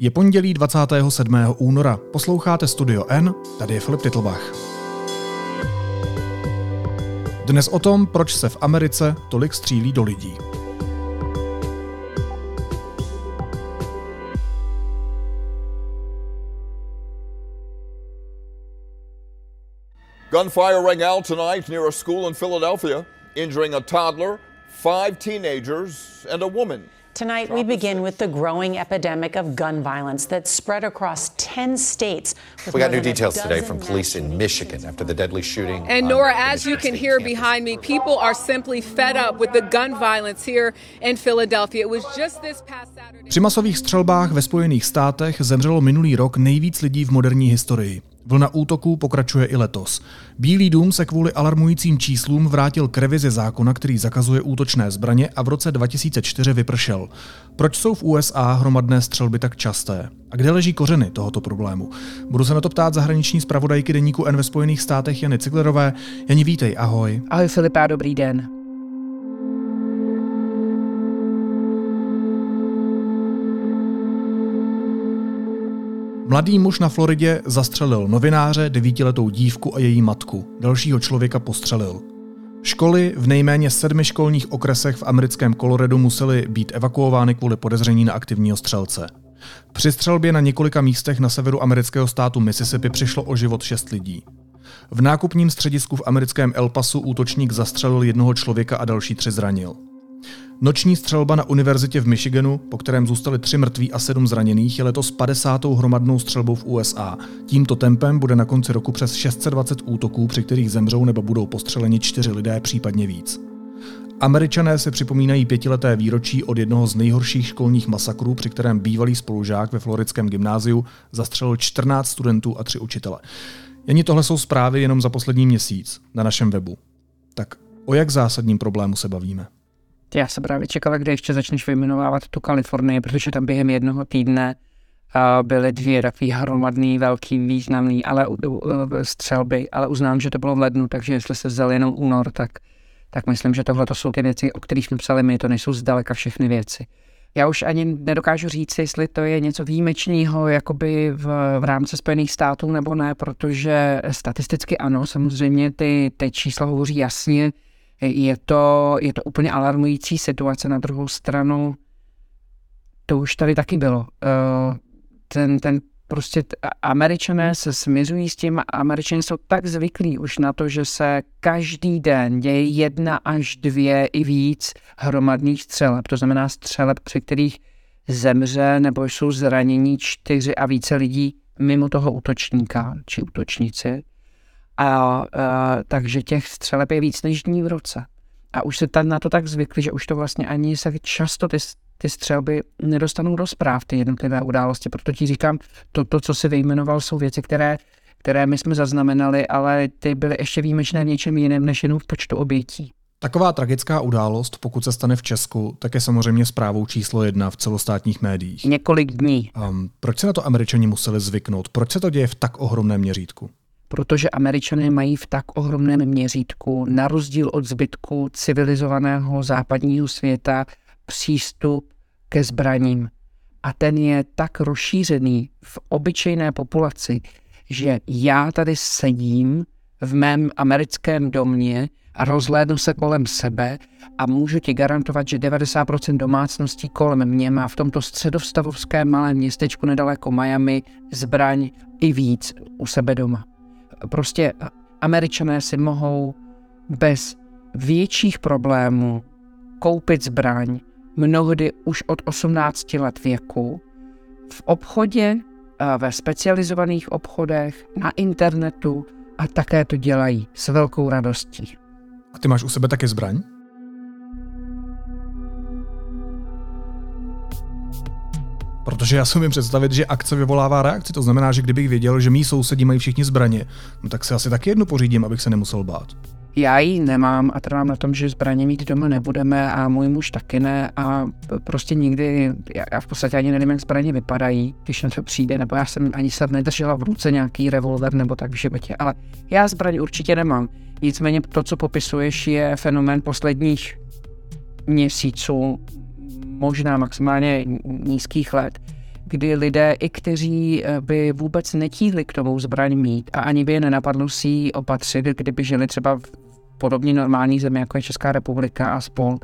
Je pondělí 27. února. Posloucháte Studio N, tady je Filip Titlbach. Dnes o tom, proč se v Americe tolik střílí do lidí. Gunfire rang out tonight near a school in Philadelphia, injuring a toddler, five teenagers, and a woman. Tonight, we begin with the growing epidemic of gun violence that spread across 10 states. We got new details today from police in Michigan after the deadly shooting. And Nora, as you can hear behind me, people are simply fed up with the gun violence here in Philadelphia. It was just this past Saturday. Při masových střelbách ve Spojených státech zemřelo minulý rok nejvíc lidí v moderní historii. Vlna útoků pokračuje i letos. Bílý dům se kvůli alarmujícím číslům vrátil k revizi zákona, který zakazuje útočné zbraně a v roce 2004 vypršel. Proč jsou v USA hromadné střelby tak časté? A kde leží kořeny tohoto problému? Budu se na to ptát zahraniční zpravodajky deníku N ve Spojených státech Jany Ciglerové. Jani, vítej, ahoj. Ahoj Filipa, dobrý den. Mladý muž na Floridě zastřelil novináře, devítiletou dívku a její matku. Dalšího člověka postřelil. Školy v nejméně sedmi školních okresech v americkém Coloradu musely být evakuovány kvůli podezření na aktivního střelce. Při střelbě na několika místech na severu amerického státu Mississippi přišlo o život šest lidí. V nákupním středisku v americkém El Pasu útočník zastřelil jednoho člověka a další tři zranil. Noční střelba na univerzitě v Michiganu, po kterém zůstali tři mrtví a sedm zraněných, je letos 50. hromadnou střelbou v USA. Tímto tempem bude na konci roku přes 620 útoků, při kterých zemřou nebo budou postřeleni čtyři lidé, případně víc. Američané se připomínají pětileté výročí od jednoho z nejhorších školních masakrů, při kterém bývalý spolužák ve floridském gymnáziu zastřelil 14 studentů a tři učitele. Jen tohle jsou zprávy jenom za poslední měsíc na našem webu. Tak o jak zásadním problému se bavíme? Já jsem právě čekala, kde ještě začneš vyjmenovávat tu Kalifornii, protože tam během jednoho týdne byly dvě takové hromadný, velký, významný ale střelby, ale uznám, že to bylo v lednu, takže jestli se vzal jenom únor, tak, tak myslím, že tohle to jsou ty věci, o kterých jsme psali my, to nejsou zdaleka všechny věci. Já už ani nedokážu říct, jestli to je něco výjimečného jakoby v, v rámci Spojených států nebo ne, protože statisticky ano, samozřejmě ty, ty čísla hovoří jasně, je to, je to úplně alarmující situace. Na druhou stranu, to už tady taky bylo. Eh, ten, ten prostě američané se smizují s tím, američané jsou tak zvyklí už na to, že se každý den děje jedna až dvě i víc hromadných střeleb. To znamená střeleb, při kterých zemře nebo jsou zranění čtyři a více lidí mimo toho útočníka či útočnici. A, a takže těch střeleb je víc než dní v roce. A už se tam na to tak zvykli, že už to vlastně ani se často ty, ty střelby nedostanou do zpráv, ty jednotlivé události. Proto ti říkám, to, to co si vyjmenoval, jsou věci, které, které my jsme zaznamenali, ale ty byly ještě výjimečné v něčem jiném než jenom v počtu obětí. Taková tragická událost, pokud se stane v Česku, tak je samozřejmě zprávou číslo jedna v celostátních médiích. Několik dní. Um, proč se na to američani museli zvyknout? Proč se to děje v tak ohromném měřítku? Protože američané mají v tak ohromném měřítku, na rozdíl od zbytku civilizovaného západního světa, přístup ke zbraním. A ten je tak rozšířený v obyčejné populaci, že já tady sedím v mém americkém domě a rozhlédnu se kolem sebe a můžu ti garantovat, že 90% domácností kolem mě má v tomto středovstavovském malém městečku nedaleko Miami zbraň i víc u sebe doma prostě američané si mohou bez větších problémů koupit zbraň mnohdy už od 18 let věku v obchodě, ve specializovaných obchodech, na internetu a také to dělají s velkou radostí. A ty máš u sebe taky zbraň? Protože já si umím představit, že akce vyvolává reakci. To znamená, že kdybych věděl, že mý sousedí mají všichni zbraně, no tak si asi taky jednu pořídím, abych se nemusel bát. Já ji nemám a trvám na tom, že zbraně mít doma nebudeme a můj muž taky ne a prostě nikdy, já v podstatě ani nevím, jak zbraně vypadají, když na to přijde, nebo já jsem ani se nedržela v ruce nějaký revolver nebo tak v životě, ale já zbraně určitě nemám. Nicméně to, co popisuješ, je fenomén posledních měsíců, možná maximálně nízkých let, kdy lidé, i kteří eh, by vůbec netíhli k tomu zbraň mít a ani by je nenapadlo si ji opatřit, kdyby žili třeba v podobně normální zemi, jako je Česká republika a spol,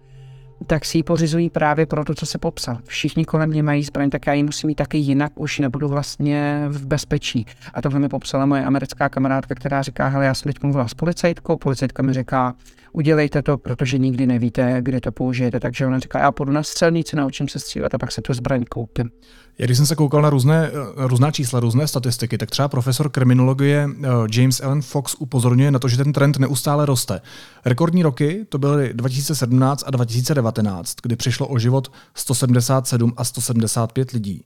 tak si ji pořizují právě pro to, co se popsal. Všichni kolem mě mají zbraň, tak já ji musím mít taky jinak, už nebudu vlastně v bezpečí. A tohle mi popsala moje americká kamarádka, která říká, hele, já jsem teď mluvila s policajtkou, policajtka mi říká, udělejte to, protože nikdy nevíte, kde to použijete. Takže ona říká, já půjdu na střelnici, naučím se střílet a pak se tu zbraň koupím. Já když jsem se koukal na různé, různá čísla, různé statistiky, tak třeba profesor kriminologie eh, James Allen Fox upozorňuje na to, že ten trend neustále roste. Rekordní roky to byly 2017 a 2019, kdy přišlo o život 177 a 175 lidí.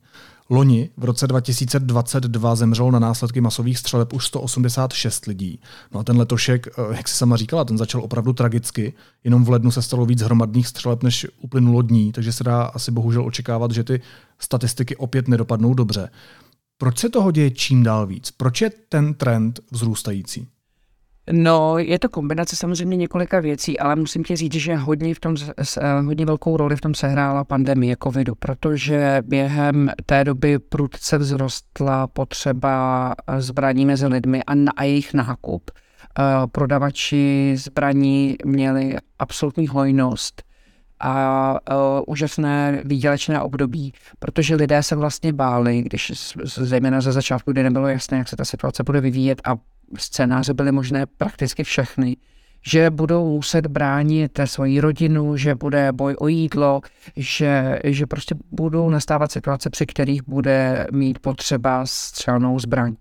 Loni v roce 2022 zemřelo na následky masových střeleb už 186 lidí. No a ten letošek, eh, jak si sama říkala, ten začal opravdu tragicky. Jenom v lednu se stalo víc hromadných střeleb, než uplynulo dní, takže se dá asi bohužel očekávat, že ty statistiky opět nedopadnou dobře. Proč se toho děje čím dál víc? Proč je ten trend vzrůstající? No, je to kombinace samozřejmě několika věcí, ale musím ti říct, že hodně, v tom, eh, hodně velkou roli v tom sehrála pandemie covidu, protože během té doby prudce vzrostla potřeba zbraní mezi lidmi a, na, jejich nákup. Eh, prodavači zbraní měli absolutní hojnost a uh, úžasné výdělečné období, protože lidé se vlastně báli, když zejména ze začátku, kdy nebylo jasné, jak se ta situace bude vyvíjet a scénáře byly možné prakticky všechny, že budou muset bránit svoji rodinu, že bude boj o jídlo, že, že prostě budou nastávat situace, při kterých bude mít potřeba střelnou zbraň.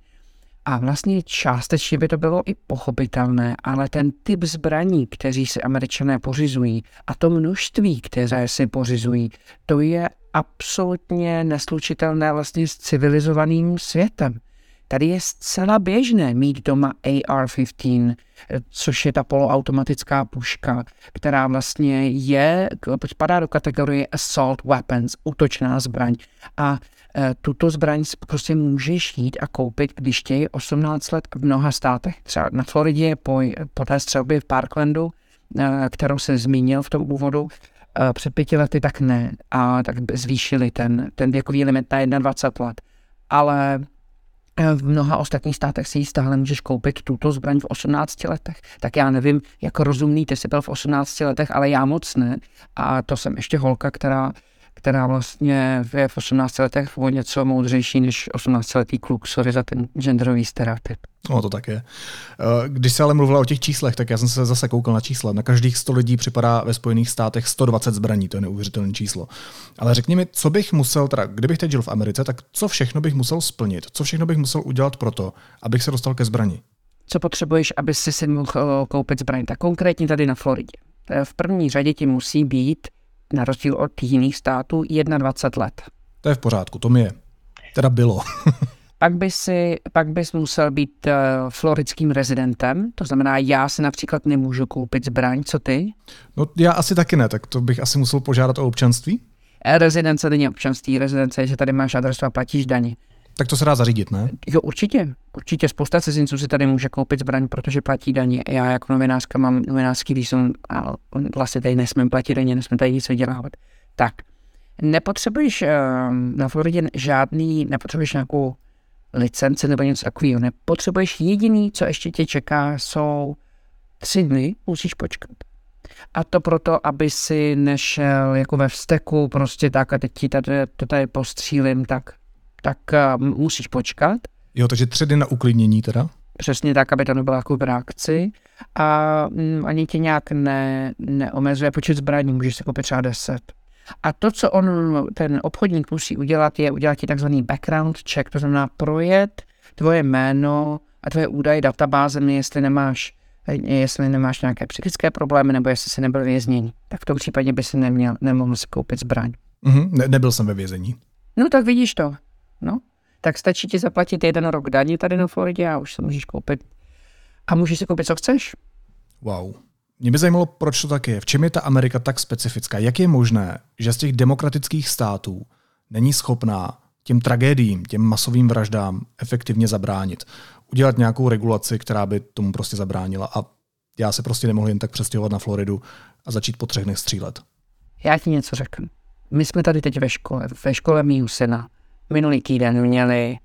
A vlastně částečně by to bylo i pochopitelné, ale ten typ zbraní, kteří si američané pořizují a to množství, které si pořizují, to je absolutně neslučitelné vlastně s civilizovaným světem. Tady je zcela běžné mít doma AR-15, což je ta poloautomatická puška, která vlastně je, spadá do kategorie assault weapons, útočná zbraň. A e, tuto zbraň prostě můžeš jít a koupit, když tě je 18 let v mnoha státech. Třeba na Floridě po, po té střelbě v Parklandu, e, kterou se zmínil v tom úvodu, e, před pěti lety, tak ne. A tak zvýšili ten, ten věkový limit na 21 let. Ale v mnoha ostatních státech si ji stále můžeš koupit tuto zbraň v 18 letech. Tak já nevím, jak rozumný ty jsi byl v 18 letech, ale já moc ne. A to jsem ještě holka, která která vlastně je v 18 letech o něco moudřejší než 18-letý kluk. Sorry za ten genderový stereotyp. No to tak je. Eh, když se ale mluvila o těch číslech, tak já jsem se zase koukal na čísla. Na každých 100 lidí připadá ve Spojených státech 120 zbraní, to je neuvěřitelné číslo. Ale řekni mi, co bych musel, teda kdybych teď žil v Americe, tak co všechno bych musel splnit? Co všechno bych musel udělat pro to, abych se dostal ke zbrani? Co potřebuješ, aby si si mohl eh, koupit zbraň? Tak konkrétně tady na Floridě. Eh, v první řadě ti musí být na rozdíl od jiných států 21 let. To je v pořádku, to mi je. Teda bylo. pak, by si, pak bys musel být uh, floridským rezidentem, to znamená, já si například nemůžu koupit zbraň, co ty? No já asi taky ne, tak to bych asi musel požádat o občanství. Eh, rezidence není občanství, rezidence je, že tady máš adresu a platíš daně. Tak to se dá zařídit, ne? Jo, určitě. Určitě spousta cizinců si tady může koupit zbraň, protože platí daně. Já jako novinářka mám novinářský výzum a vlastně tady nesmím platit daně, nesmím tady nic vydělávat. Tak, nepotřebuješ uh, na Floridě žádný, nepotřebuješ nějakou licenci nebo něco takového. Nepotřebuješ jediný, co ještě tě čeká, jsou tři dny, musíš počkat. A to proto, aby si nešel jako ve vzteku, prostě tak a teď ti tady, to tady postřílim, tak tak uh, musíš počkat. Jo, takže tři dny na uklidnění teda? Přesně tak, aby to nebylo jako v reakci. A um, ani tě nějak ne, neomezuje počet zbraní, můžeš si koupit třeba 10. A to, co on, ten obchodník musí udělat, je udělat ti takzvaný background check, to znamená projet tvoje jméno a tvoje údaje databázemi, jestli nemáš jestli nemáš nějaké psychické problémy nebo jestli jsi nebyl vězněný. Tak v tom případě by si neměl, nemohl si koupit zbraň. Mm-hmm, ne, nebyl jsem ve vězení. No tak vidíš to. No, tak stačí ti zaplatit jeden rok daní tady na Floridě a už se můžeš koupit. A můžeš si koupit, co chceš. Wow. Mě by zajímalo, proč to tak je. V čem je ta Amerika tak specifická? Jak je možné, že z těch demokratických států není schopná těm tragédiím, těm masovým vraždám efektivně zabránit? Udělat nějakou regulaci, která by tomu prostě zabránila. A já se prostě nemohl jen tak přestěhovat na Floridu a začít po třech dnech střílet. Já ti něco řeknu. My jsme tady teď ve škole, ve škole mýho syna minulý týden měli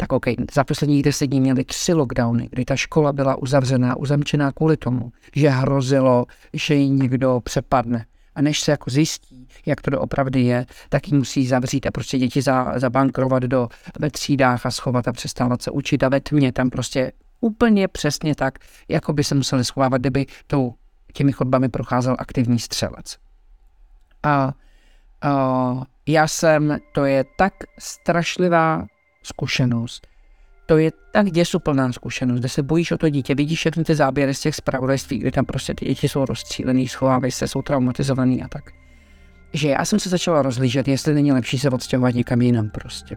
tak OK, za posledních deset dní měli tři lockdowny, kdy ta škola byla uzavřená, uzamčená kvůli tomu, že hrozilo, že ji někdo přepadne. A než se jako zjistí, jak to doopravdy je, tak ji musí zavřít a prostě děti za, zabankrovat do, ve třídách a schovat a přestávat se učit a ve tmě tam prostě úplně přesně tak, jako by se museli schovávat, kdyby tou, těmi chodbami procházel aktivní střelec. A, já jsem, to je tak strašlivá zkušenost, to je tak děsuplná zkušenost, kde se bojíš o to dítě, vidíš všechny ty záběry z těch zpravodajství, kde tam prostě ty děti jsou rozstřílený, schovávají se, jsou traumatizovaný a tak. Že já jsem se začala rozlížet, jestli není lepší se odstěhovat někam jinam prostě.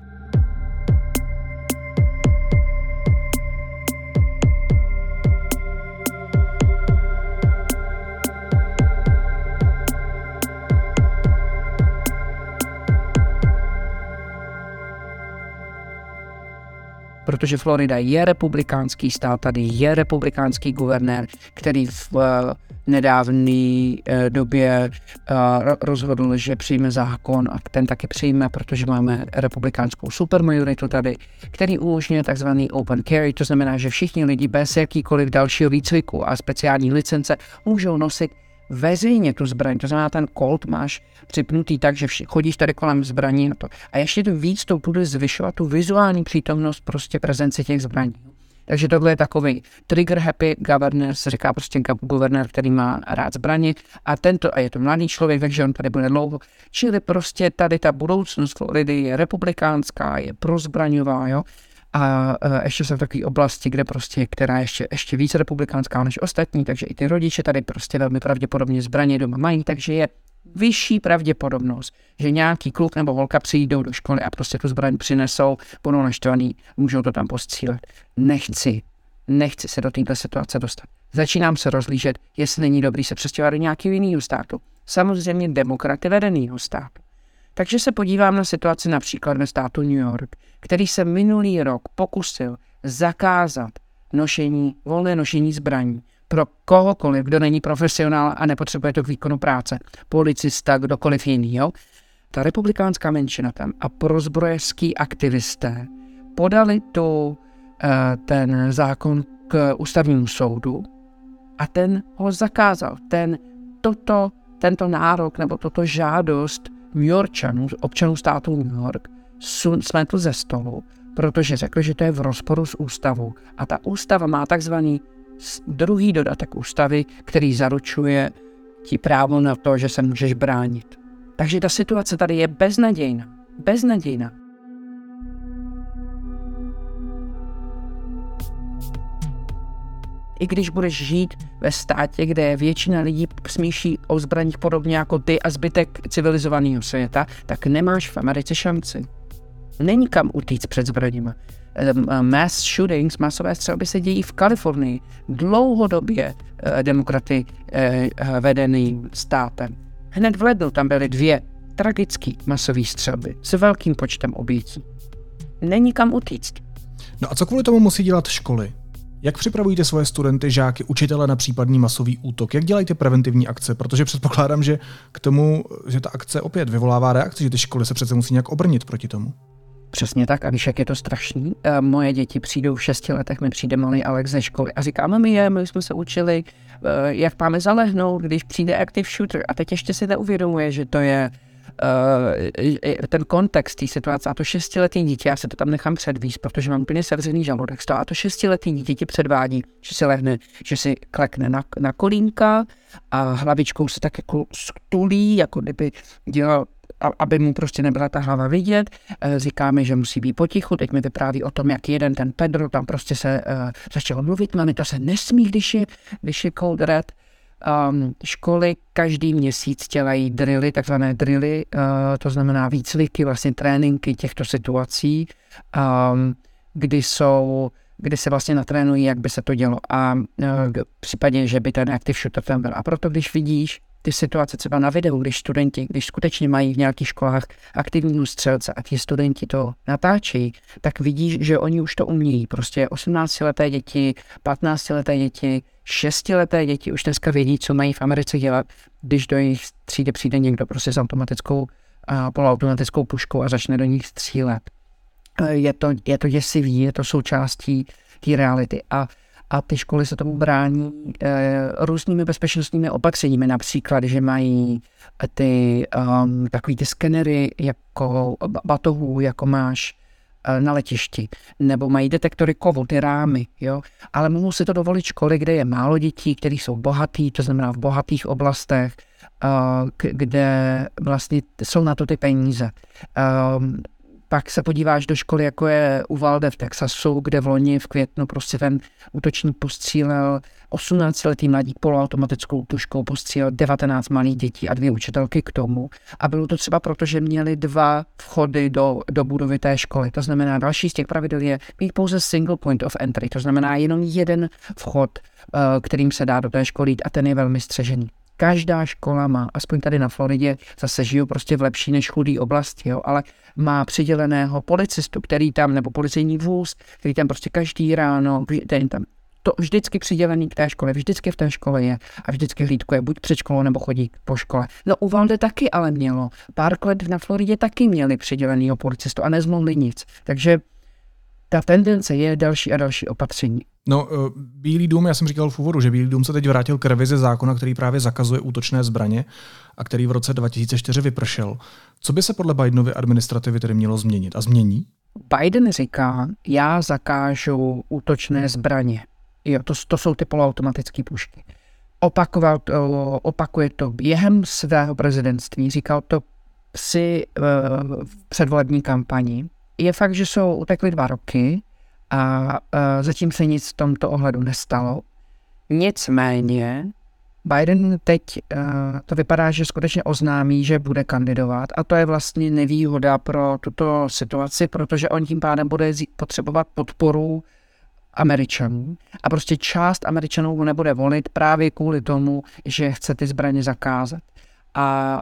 Protože Florida je republikánský stát, tady je republikánský guvernér, který v uh, nedávné uh, době uh, rozhodl, že přijme zákon a ten taky přijme, protože máme republikánskou supermajoritu tady, který umožňuje takzvaný open carry, to znamená, že všichni lidi bez jakýkoliv dalšího výcviku a speciální licence můžou nosit veřejně tu zbraň, to znamená ten kolt máš připnutý tak, že vši, chodíš tady kolem zbraní a to. A ještě to víc to bude zvyšovat tu vizuální přítomnost prostě prezence těch zbraní. Takže tohle je takový trigger happy governor, se říká prostě guvernér, který má rád zbraně a tento, a je to mladý člověk, takže on tady bude dlouho. Čili prostě tady ta budoucnost Floridy je republikánská, je prozbraňová, jo a ještě jsou takové oblasti, kde prostě, která je ještě, ještě více republikánská než ostatní, takže i ty rodiče tady prostě velmi pravděpodobně zbraně doma mají, takže je vyšší pravděpodobnost, že nějaký kluk nebo holka přijdou do školy a prostě tu zbraň přinesou, budou naštvaný, můžou to tam postřílet. Nechci, nechci se do této situace dostat. Začínám se rozlížet, jestli není dobrý se přestěhovat do nějakého jiného státu. Samozřejmě demokraty vedeného státu. Takže se podívám na situaci například ve státu New York, který se minulý rok pokusil zakázat nošení, volné nošení zbraní pro kohokoliv, kdo není profesionál a nepotřebuje to k výkonu práce, policista, kdokoliv jiný. Jo? Ta republikánská menšina tam a prozbrojeřský aktivisté podali tu, eh, ten zákon k ústavnímu soudu a ten ho zakázal. Ten, toto, tento nárok nebo toto žádost New Yorkčanů, občanů státu New York, smetl ze stolu, protože řekl, že to je v rozporu s ústavou. A ta ústava má takzvaný druhý dodatek ústavy, který zaručuje ti právo na to, že se můžeš bránit. Takže ta situace tady je beznadějná. Beznadějná. i když budeš žít ve státě, kde většina lidí smíší o zbraních podobně jako ty a zbytek civilizovaného světa, tak nemáš v Americe šanci. Není kam utíct před zbraněma. Mass shootings, masové střelby se dějí v Kalifornii, dlouhodobě eh, demokraty eh, vedený státem. Hned v lednu tam byly dvě tragické masové střelby s velkým počtem obětí. Není kam utíct. No a co kvůli tomu musí dělat školy? Jak připravujete svoje studenty, žáky, učitele na případný masový útok? Jak dělají preventivní akce? Protože předpokládám, že k tomu, že ta akce opět vyvolává reakci, že ty školy se přece musí nějak obrnit proti tomu. Přesně tak. A víš, jak je to strašný? Eh, moje děti přijdou v šesti letech, mi přijde malý Alex ze školy a říká, mami, je, my jsme se učili, eh, jak máme zalehnout, když přijde active shooter. A teď ještě si neuvědomuje, že to je uh, ten kontext té situace a to šestiletý dítě, já se to tam nechám předvíst, protože mám úplně sevřený žaludek a to šestiletý dítě ti předvádí, že si lehne, že si klekne na, na kolínka a hlavičkou se tak jako stulí, jako kdyby dělal aby mu prostě nebyla ta hlava vidět. Eh, říkáme, že musí být potichu. Teď mi vypráví o tom, jak jeden ten Pedro tam prostě se uh, začal mluvit. Mami, to se nesmí, když je, když je cold red um, školy každý měsíc dělají drily, takzvané drily, uh, to znamená výcviky, vlastně tréninky těchto situací, um, kdy jsou kdy se vlastně natrénují, jak by se to dělo a v případě, že by ten active shooter tam byl. A proto, když vidíš ty situace třeba na videu, když studenti, když skutečně mají v nějakých školách aktivní střelce a ti studenti to natáčejí, tak vidíš, že oni už to umějí. Prostě 18-leté děti, 15-leté děti, 6-leté děti už dneska vědí, co mají v Americe dělat, když do jejich třídy přijde někdo prostě s automatickou poloautomatickou puškou a začne do nich střílet. Je to, je to děsivý, je to součástí té reality. A a ty školy se tomu brání e, různými bezpečnostními opatřeními, například, že mají ty um, takový ty skenery jako batohů, jako máš e, na letišti, nebo mají detektory kovu, ty rámy, jo, ale mohou si to dovolit školy, kde je málo dětí, které jsou bohatý, to znamená v bohatých oblastech, kde vlastně jsou na to ty peníze. Pak se podíváš do školy, jako je Uvalde v Texasu, kde v loni v květnu prostě ten útočník postřílel 18-letý mladík poloautomatickou tuškou, postřílel 19 malých dětí a dvě učitelky k tomu. A bylo to třeba proto, že měli dva vchody do, do budovy té školy. To znamená, další z těch pravidel je mít pouze single point of entry, to znamená jenom jeden vchod, eh, kterým se dá do té školy jít a ten je velmi střežený každá škola má, aspoň tady na Floridě, zase žiju prostě v lepší než chudý oblasti, jo, ale má přiděleného policistu, který tam, nebo policejní vůz, který tam prostě každý ráno, ten tam to vždycky přidělený k té škole, vždycky v té škole je a vždycky hlídkuje buď před školou nebo chodí po škole. No u Valde taky ale mělo. Pár let na Floridě taky měli přidělenýho policistu a nezmluvili nic. Takže ta tendence je další a další opatření. No, eh, Bílý dům, já jsem říkal v úvodu, že Bílý dům se teď vrátil k revizi zákona, který právě zakazuje útočné zbraně a který v roce 2004 vypršel. Co by se podle Bidenovy administrativy tedy mělo změnit a změní? Biden říká, já zakážu útočné zbraně. Jo, to, to jsou ty poloautomatické pušky. Opakoval opakuje to během svého prezidentství, říkal to si v předvolební kampani. Je fakt, že jsou utekly dva roky, a zatím se nic v tomto ohledu nestalo. Nicméně Biden teď to vypadá, že skutečně oznámí, že bude kandidovat a to je vlastně nevýhoda pro tuto situaci, protože on tím pádem bude potřebovat podporu Američanů a prostě část Američanů ho nebude volit právě kvůli tomu, že chce ty zbraně zakázat a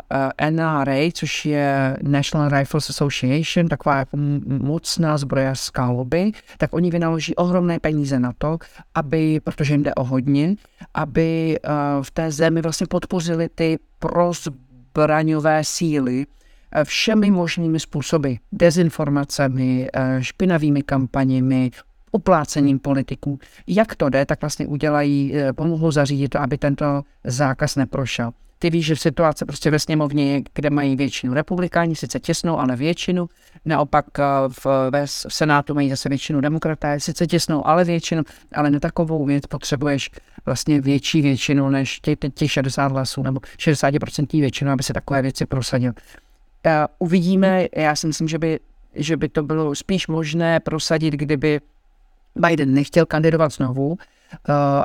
NRA, což je National Rifles Association, taková jako mocná zbrojařská lobby, tak oni vynaloží ohromné peníze na to, aby, protože jim jde o hodně, aby v té zemi vlastně podpořili ty prozbraňové síly všemi možnými způsoby. Dezinformacemi, špinavými kampaněmi, uplácením politiků. Jak to jde, tak vlastně udělají, e, pomohou zařídit to, aby tento zákaz neprošel. Ty víš, že situace prostě ve sněmovně kde mají většinu republikáni, sice těsnou, ale většinu. Naopak eh, v, ve, v Senátu mají zase většinu demokraté, sice těsnou, ale většinu. Ale na takovou věc potřebuješ vlastně větší většinu než těch, těch 60 hlasů nebo 60% většinu, aby se takové věci prosadil. Uh, uvidíme, já si myslím, že by, že by to bylo spíš možné prosadit, kdyby Biden nechtěl kandidovat znovu, uh,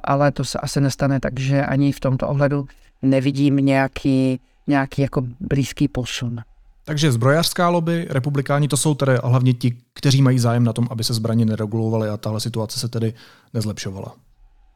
ale to se asi nestane, takže ani v tomto ohledu nevidím nějaký, nějaký jako blízký posun. Takže zbrojařská lobby, republikáni, to jsou tedy hlavně ti, kteří mají zájem na tom, aby se zbraně neregulovaly a tahle situace se tedy nezlepšovala.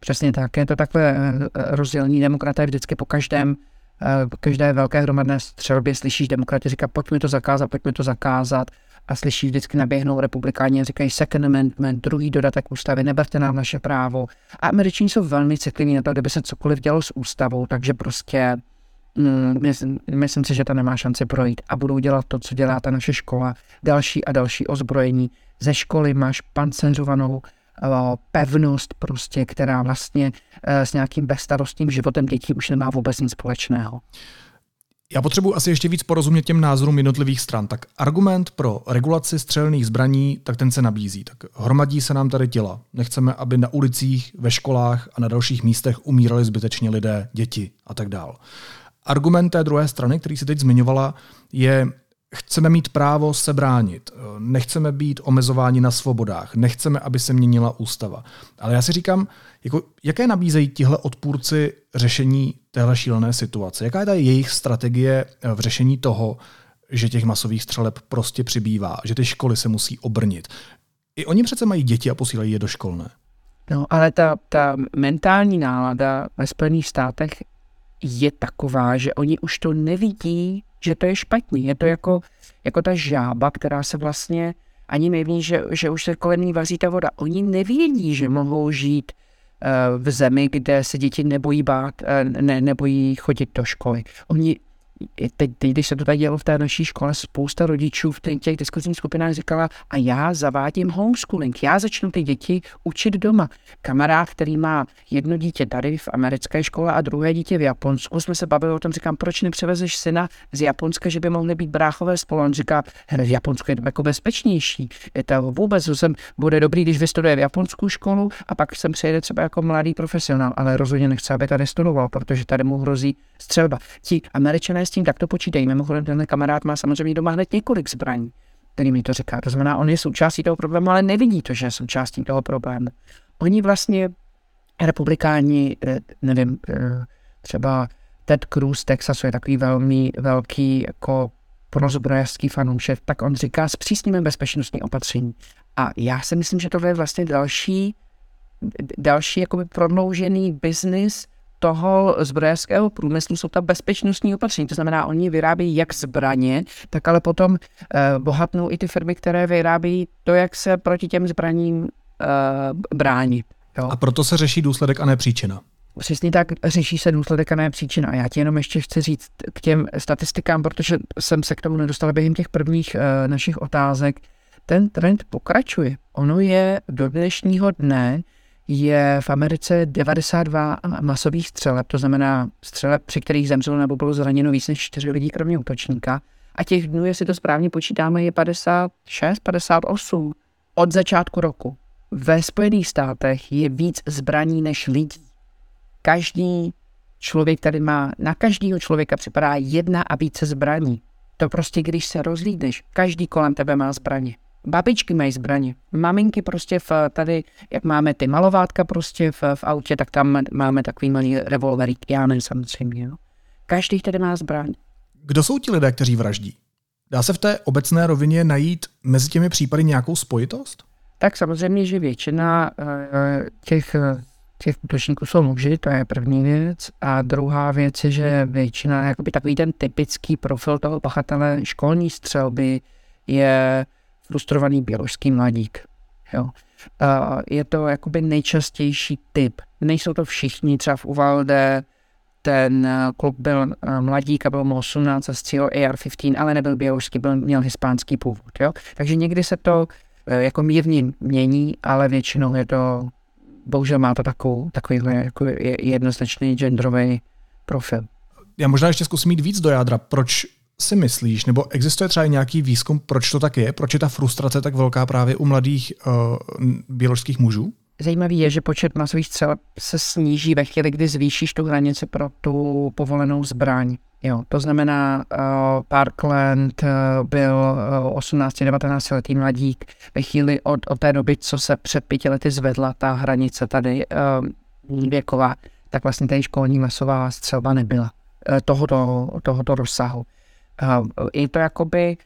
Přesně tak, je to takové eh, rozdělení. Demokraté vždycky po každém eh, po každé velké hromadné střelbě slyšíš demokraty říkat, pojďme to zakázat, pojďme to zakázat a slyšíš vždycky naběhnou republikáni a říkají second amendment, druhý dodatek ústavy, neberte nám naše právo. A američané jsou velmi citliví na to, kdyby se cokoliv dělo s ústavou, takže prostě mm, myslím, myslím si, že to nemá šanci projít a budou dělat to, co dělá ta naše škola, další a další ozbrojení. Ze školy máš panceřovanou eh, pevnost prostě, která vlastně eh, s nějakým bezstarostním životem dětí už nemá vůbec nic společného. Já potřebuji asi ještě víc porozumět těm názorům jednotlivých stran. Tak argument pro regulaci střelných zbraní, tak ten se nabízí. Tak hromadí se nám tady těla. Nechceme, aby na ulicích, ve školách a na dalších místech umírali zbytečně lidé, děti a tak dál. Argument té druhé strany, který si teď zmiňovala, je chceme mít právo se bránit, nechceme být omezováni na svobodách, nechceme, aby se měnila ústava. Ale já si říkám, jako, jaké nabízejí tihle odpůrci řešení téhle šílené situace? Jaká je ta jejich strategie v řešení toho, že těch masových střeleb prostě přibývá, že ty školy se musí obrnit? I oni přece mají děti a posílají je do škol, ne? No, ale ta, ta mentální nálada ve Spojených státech je taková, že oni už to nevidí, že to je špatně. Je to jako, jako ta žába, která se vlastně ani neví, že, že už se kolem ní vaří ta voda. Oni nevědí, že mohou žít uh, v zemi, kde se děti nebojí bát, uh, ne, nebojí chodit do školy. Oni teď, teď, když se to tady dělo v té naší škole, spousta rodičů v těch, diskuzních skupinách říkala, a já zavádím homeschooling, já začnu ty děti učit doma. Kamarád, který má jedno dítě tady v americké škole a druhé dítě v Japonsku, jsme se bavili o tom, říkám, proč nepřevezeš syna z Japonska, že by mohly být bráchové spolu. On říká, v Japonsku je to jako bezpečnější. Je to vůbec, jsem, bude dobrý, když vystuduje v japonskou školu a pak sem přijede třeba jako mladý profesionál, ale rozhodně nechce, aby tady studoval, protože tady mu hrozí střelba. Ti američané s tím takto počítají. Mimochodem, ten kamarád má samozřejmě doma hned několik zbraní, který mi to říká. To znamená, on je součástí toho problému, ale nevidí to, že je součástí toho problému. Oni vlastně, republikáni, eh, nevím, eh, třeba Ted Cruz z Texasu je takový velmi velký jako prozbrojařský fanoušek, tak on říká, zpřísníme bezpečnostní opatření. A já si myslím, že to je vlastně další, další jakoby prodloužený biznis toho zbrojařského průmyslu jsou ta bezpečnostní opatření. To znamená, oni vyrábějí jak zbraně, tak ale potom eh, bohatnou i ty firmy, které vyrábějí to, jak se proti těm zbraním eh, bránit. Jo. A proto se řeší důsledek a ne příčina. Přesně tak řeší se důsledek a ne příčina. A já ti jenom ještě chci říct k těm statistikám, protože jsem se k tomu nedostal během těch prvních uh, našich otázek. Ten trend pokračuje. Ono je do dnešního dne je v Americe 92 masových střeleb, to znamená střeleb, při kterých zemřelo nebo bylo zraněno víc než 4 lidí, kromě útočníka. A těch dnů, jestli to správně počítáme, je 56, 58 od začátku roku. Ve Spojených státech je víc zbraní než lidí. Každý člověk tady má, na každého člověka připadá jedna a více zbraní. To prostě, když se rozlídneš, každý kolem tebe má zbraně. Babičky mají zbraně. Maminky prostě v, tady, jak máme ty malovátka prostě v, v autě, tak tam máme takový malý revolverík. Já ne samozřejmě. Jo. Každý tady má zbraň. Kdo jsou ti lidé, kteří vraždí? Dá se v té obecné rovině najít mezi těmi případy nějakou spojitost? Tak samozřejmě, že většina uh, těch, těch útočníků jsou muži, to je první věc. A druhá věc je, že většina, jakoby takový ten typický profil toho pachatele školní střelby je frustrovaný běložský mladík. Jo. Uh, je to jakoby nejčastější typ. Nejsou to všichni, třeba v Uvalde ten kluk byl uh, mladík a byl mu 18 a střílel AR-15, ale nebyl běložský, byl, měl hispánský původ. Jo. Takže někdy se to uh, jako mírně mění, ale většinou je to, bohužel má to takovou, takovýhle jako jednoznačný genderový profil. Já možná ještě zkusím jít víc do jádra. Proč si myslíš, nebo existuje třeba nějaký výzkum, proč to tak je? Proč je ta frustrace tak velká právě u mladých uh, biologických mužů? Zajímavý je, že počet masových střel se sníží ve chvíli, kdy zvýšíš tu hranici pro tu povolenou zbraň. Jo, to znamená, uh, Parkland uh, byl uh, 18-19 letý mladík. Ve chvíli od, od té doby, co se před pěti lety zvedla ta hranice tady uh, věková, tak vlastně tady školní masová střelba nebyla uh, tohoto, tohoto rozsahu je to jakoby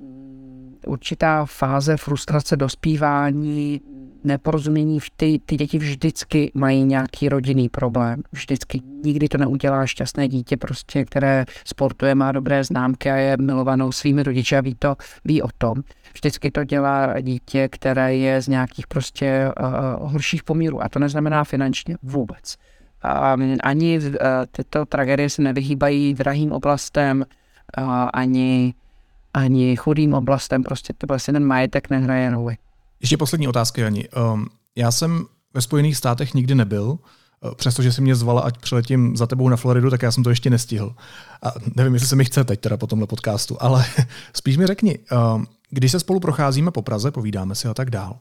mm, určitá fáze frustrace dospívání, neporozumění, ty, ty děti vždycky mají nějaký rodinný problém. Vždycky. Nikdy to neudělá šťastné dítě, prostě, které sportuje, má dobré známky a je milovanou svými rodiči a ví, to, ví o tom. Vždycky to dělá dítě, které je z nějakých prostě uh, horších poměrů. A to neznamená finančně vůbec. Um, ani uh, tyto tragédie se nevyhýbají drahým oblastem, ani, ani chudým oblastem, prostě to vlastně ten majetek nehraje roli. Ještě poslední otázka, Jani. Um, já jsem ve Spojených státech nikdy nebyl, uh, přestože si mě zvala, ať přiletím za tebou na Floridu, tak já jsem to ještě nestihl. A nevím, jestli se mi chce teď teda po tomhle podcastu, ale spíš mi řekni, um, když se spolu procházíme po Praze, povídáme si a tak dál,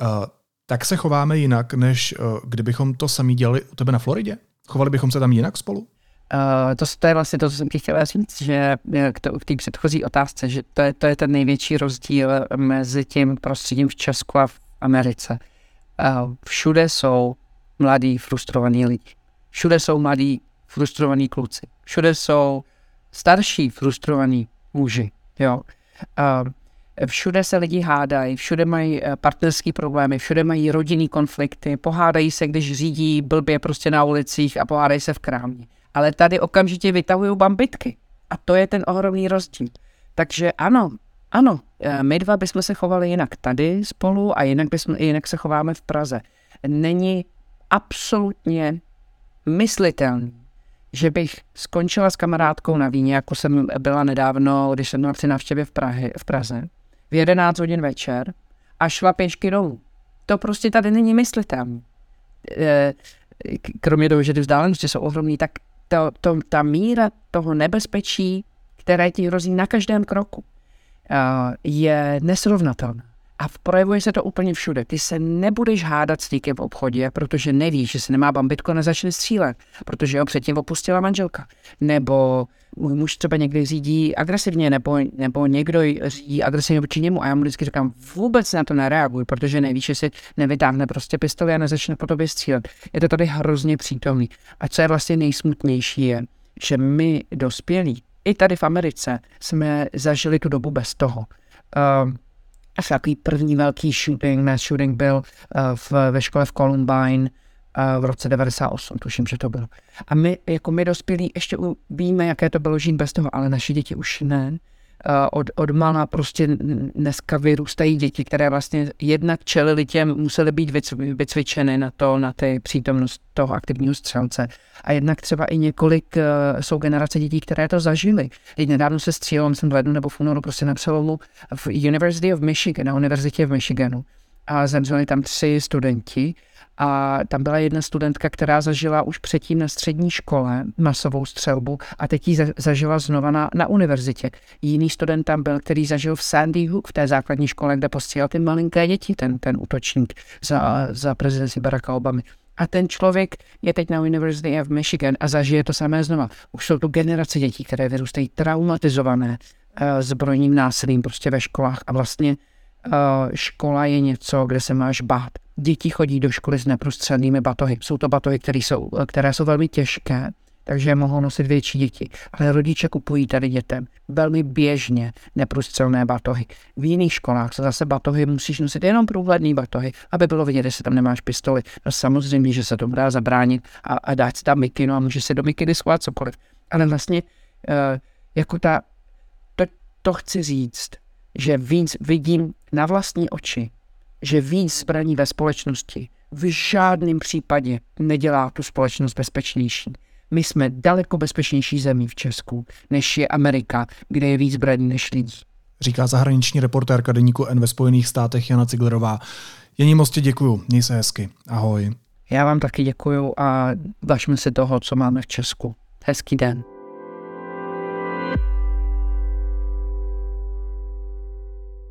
uh, tak se chováme jinak, než uh, kdybychom to sami dělali u tebe na Floridě? Chovali bychom se tam jinak spolu? Uh, to, to je vlastně to, co jsem ti chtěla říct, že eh, k, to, k té předchozí otázce, že to je, to je ten největší rozdíl mezi tím prostředím v Česku a v Americe. Uh, všude jsou mladí, frustrovaní lidi. Všude jsou mladí, frustrovaní kluci. Všude jsou starší, frustrovaní muži. Jo. Uh, všude se lidi hádají, všude mají partnerské problémy, všude mají rodinný konflikty, pohádají se, když řídí blbě prostě na ulicích a pohádají se v krámě ale tady okamžitě vytahují bambitky. A to je ten ohromný rozdíl. Takže ano, ano, eh, my dva bychom se chovali jinak tady spolu a jinak, bychom, jinak se chováme v Praze. Není absolutně myslitelný, že bych skončila s kamarádkou na víně, jako jsem byla nedávno, když jsem byla při návštěvě v, Prahy, v Praze, v 11 hodin večer a šla pěšky dolů. To prostě tady není myslitelné. E, kromě toho, že ty vzdálenosti jsou ohromné, tak to, to, ta míra toho nebezpečí, které ti hrozí na každém kroku, e, je nesrovnatelná. A projevuje se to úplně všude. Ty se nebudeš hádat s někým v obchodě, protože nevíš, že se nemá bambitko, nezačne střílet, protože ho předtím opustila manželka. Nebo můj muž třeba někdy řídí agresivně, nebo, nebo někdo řídí agresivně vůči němu. A já mu vždycky říkám, vůbec na to nereaguj, protože nevíš, že si nevytáhne prostě pistoli a nezačne po tobě střílet. Je to tady hrozně přítomný. A co je vlastně nejsmutnější je, že my dospělí, i tady v Americe, jsme zažili tu dobu bez toho. Uh, asi takový první velký shooting, mass shooting byl uh, v, ve škole v Columbine uh, v roce 98, tuším, že to bylo. A my, jako my dospělí, ještě víme, jaké to bylo žít bez toho, ale naše děti už ne od, od mala prostě dneska vyrůstají děti, které vlastně jednak čelili těm, museli být vycvičeny na to, na ty přítomnost toho aktivního střelce. A jednak třeba i několik uh, jsou generace dětí, které to zažily. Teď nedávno se střílelo, myslím v lednu nebo v únoru, prostě na přelomu v University of Michigan, na univerzitě v Michiganu. A zemřeli tam tři studenti a tam byla jedna studentka, která zažila už předtím na střední škole masovou střelbu a teď ji zažila znova na, na univerzitě. Jiný student tam byl, který zažil v Sandy Hook, v té základní škole, kde postihal ty malinké děti, ten, ten útočník za, za prezidenci Baracka Obamy. A ten člověk je teď na University of Michigan a zažije to samé znova. Už jsou tu generace dětí, které vyrůstají traumatizované uh, zbrojním násilím prostě ve školách a vlastně škola je něco, kde se máš bát děti chodí do školy s neprostřelnými batohy. Jsou to batohy, které jsou, které jsou velmi těžké, takže mohou nosit větší děti. Ale rodiče kupují tady dětem velmi běžně neprůstřelné batohy. V jiných školách se zase batohy musíš nosit jenom průhledný batohy, aby bylo vidět, že tam nemáš pistoli. No samozřejmě, že se to dá zabránit a, a dát si tam mikinu a může se do mikiny schovat cokoliv. Ale vlastně uh, jako ta, to, to chci říct, že víc vidím na vlastní oči, že víc zbraní ve společnosti v žádném případě nedělá tu společnost bezpečnější. My jsme daleko bezpečnější zemí v Česku, než je Amerika, kde je víc zbraní než lidí. Říká zahraniční reportérka deníku N ve Spojených státech Jana Ciglerová. Jení mostě děkuju, měj se hezky. Ahoj. Já vám taky děkuju a važme si toho, co máme v Česku. Hezký den.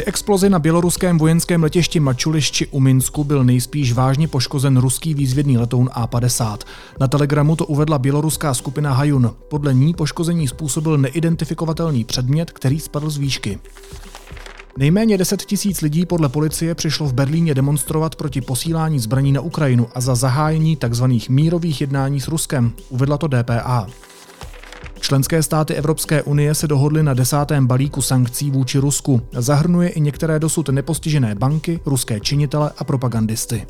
Při explozi na běloruském vojenském letišti Mačulišči u Minsku byl nejspíš vážně poškozen ruský výzvědný letoun A-50. Na telegramu to uvedla běloruská skupina Hajun. Podle ní poškození způsobil neidentifikovatelný předmět, který spadl z výšky. Nejméně 10 tisíc lidí podle policie přišlo v Berlíně demonstrovat proti posílání zbraní na Ukrajinu a za zahájení tzv. mírových jednání s Ruskem, uvedla to DPA. Členské státy Evropské unie se dohodly na desátém balíku sankcí vůči Rusku. Zahrnuje i některé dosud nepostižené banky, ruské činitele a propagandisty.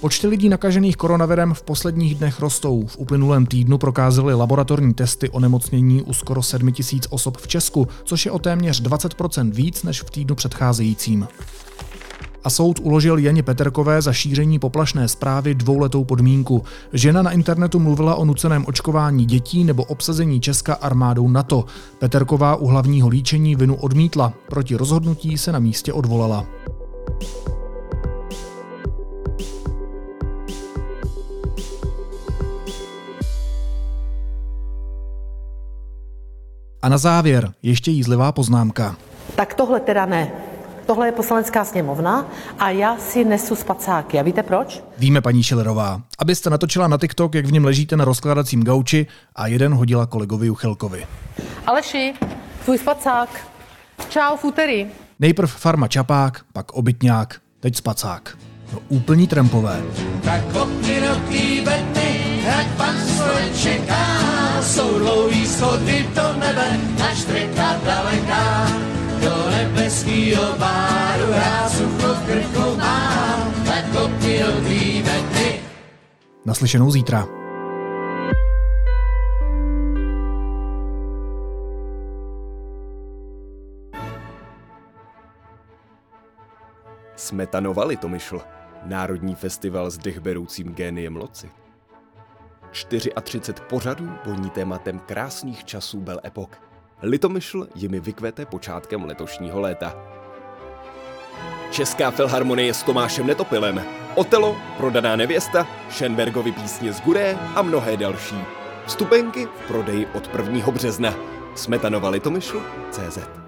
Počty lidí nakažených koronavirem v posledních dnech rostou. V uplynulém týdnu prokázaly laboratorní testy o nemocnění u skoro 7 tisíc osob v Česku, což je o téměř 20% víc než v týdnu předcházejícím a soud uložil Janě Peterkové za šíření poplašné zprávy dvouletou podmínku. Žena na internetu mluvila o nuceném očkování dětí nebo obsazení Česka armádou NATO. Peterková u hlavního líčení vinu odmítla. Proti rozhodnutí se na místě odvolala. A na závěr ještě jízlivá poznámka. Tak tohle teda ne. Tohle je poslanecká sněmovna a já si nesu spacáky. A víte proč? Víme, paní Šilerová. Abyste natočila na TikTok, jak v něm ležíte na rozkladacím gauči a jeden hodila kolegovi Juchelkovi. Aleši, tvůj spacák. Čau, futery. Nejprv farma čapák, pak obytňák, teď spacák. No úplní trampové. Tak roky, ať pan čeká. jsou dlouhý schody do nebe, až trika daleká. Do nebeskýho báru já sucho v krku mám, jako ty ty. Naslyšenou zítra. Smetanova Litomyšl, Národní festival s dechberoucím géniem loci. 34 pořadů voní tématem krásných časů Bel Epok. Litomyšl jimi vykvete počátkem letošního léta. Česká filharmonie s Tomášem Netopilem, Otelo, Prodaná nevěsta, Schenbergovi písně z Guré a mnohé další. Vstupenky v prodeji od 1. března. Smetanova Litomyšl CZ.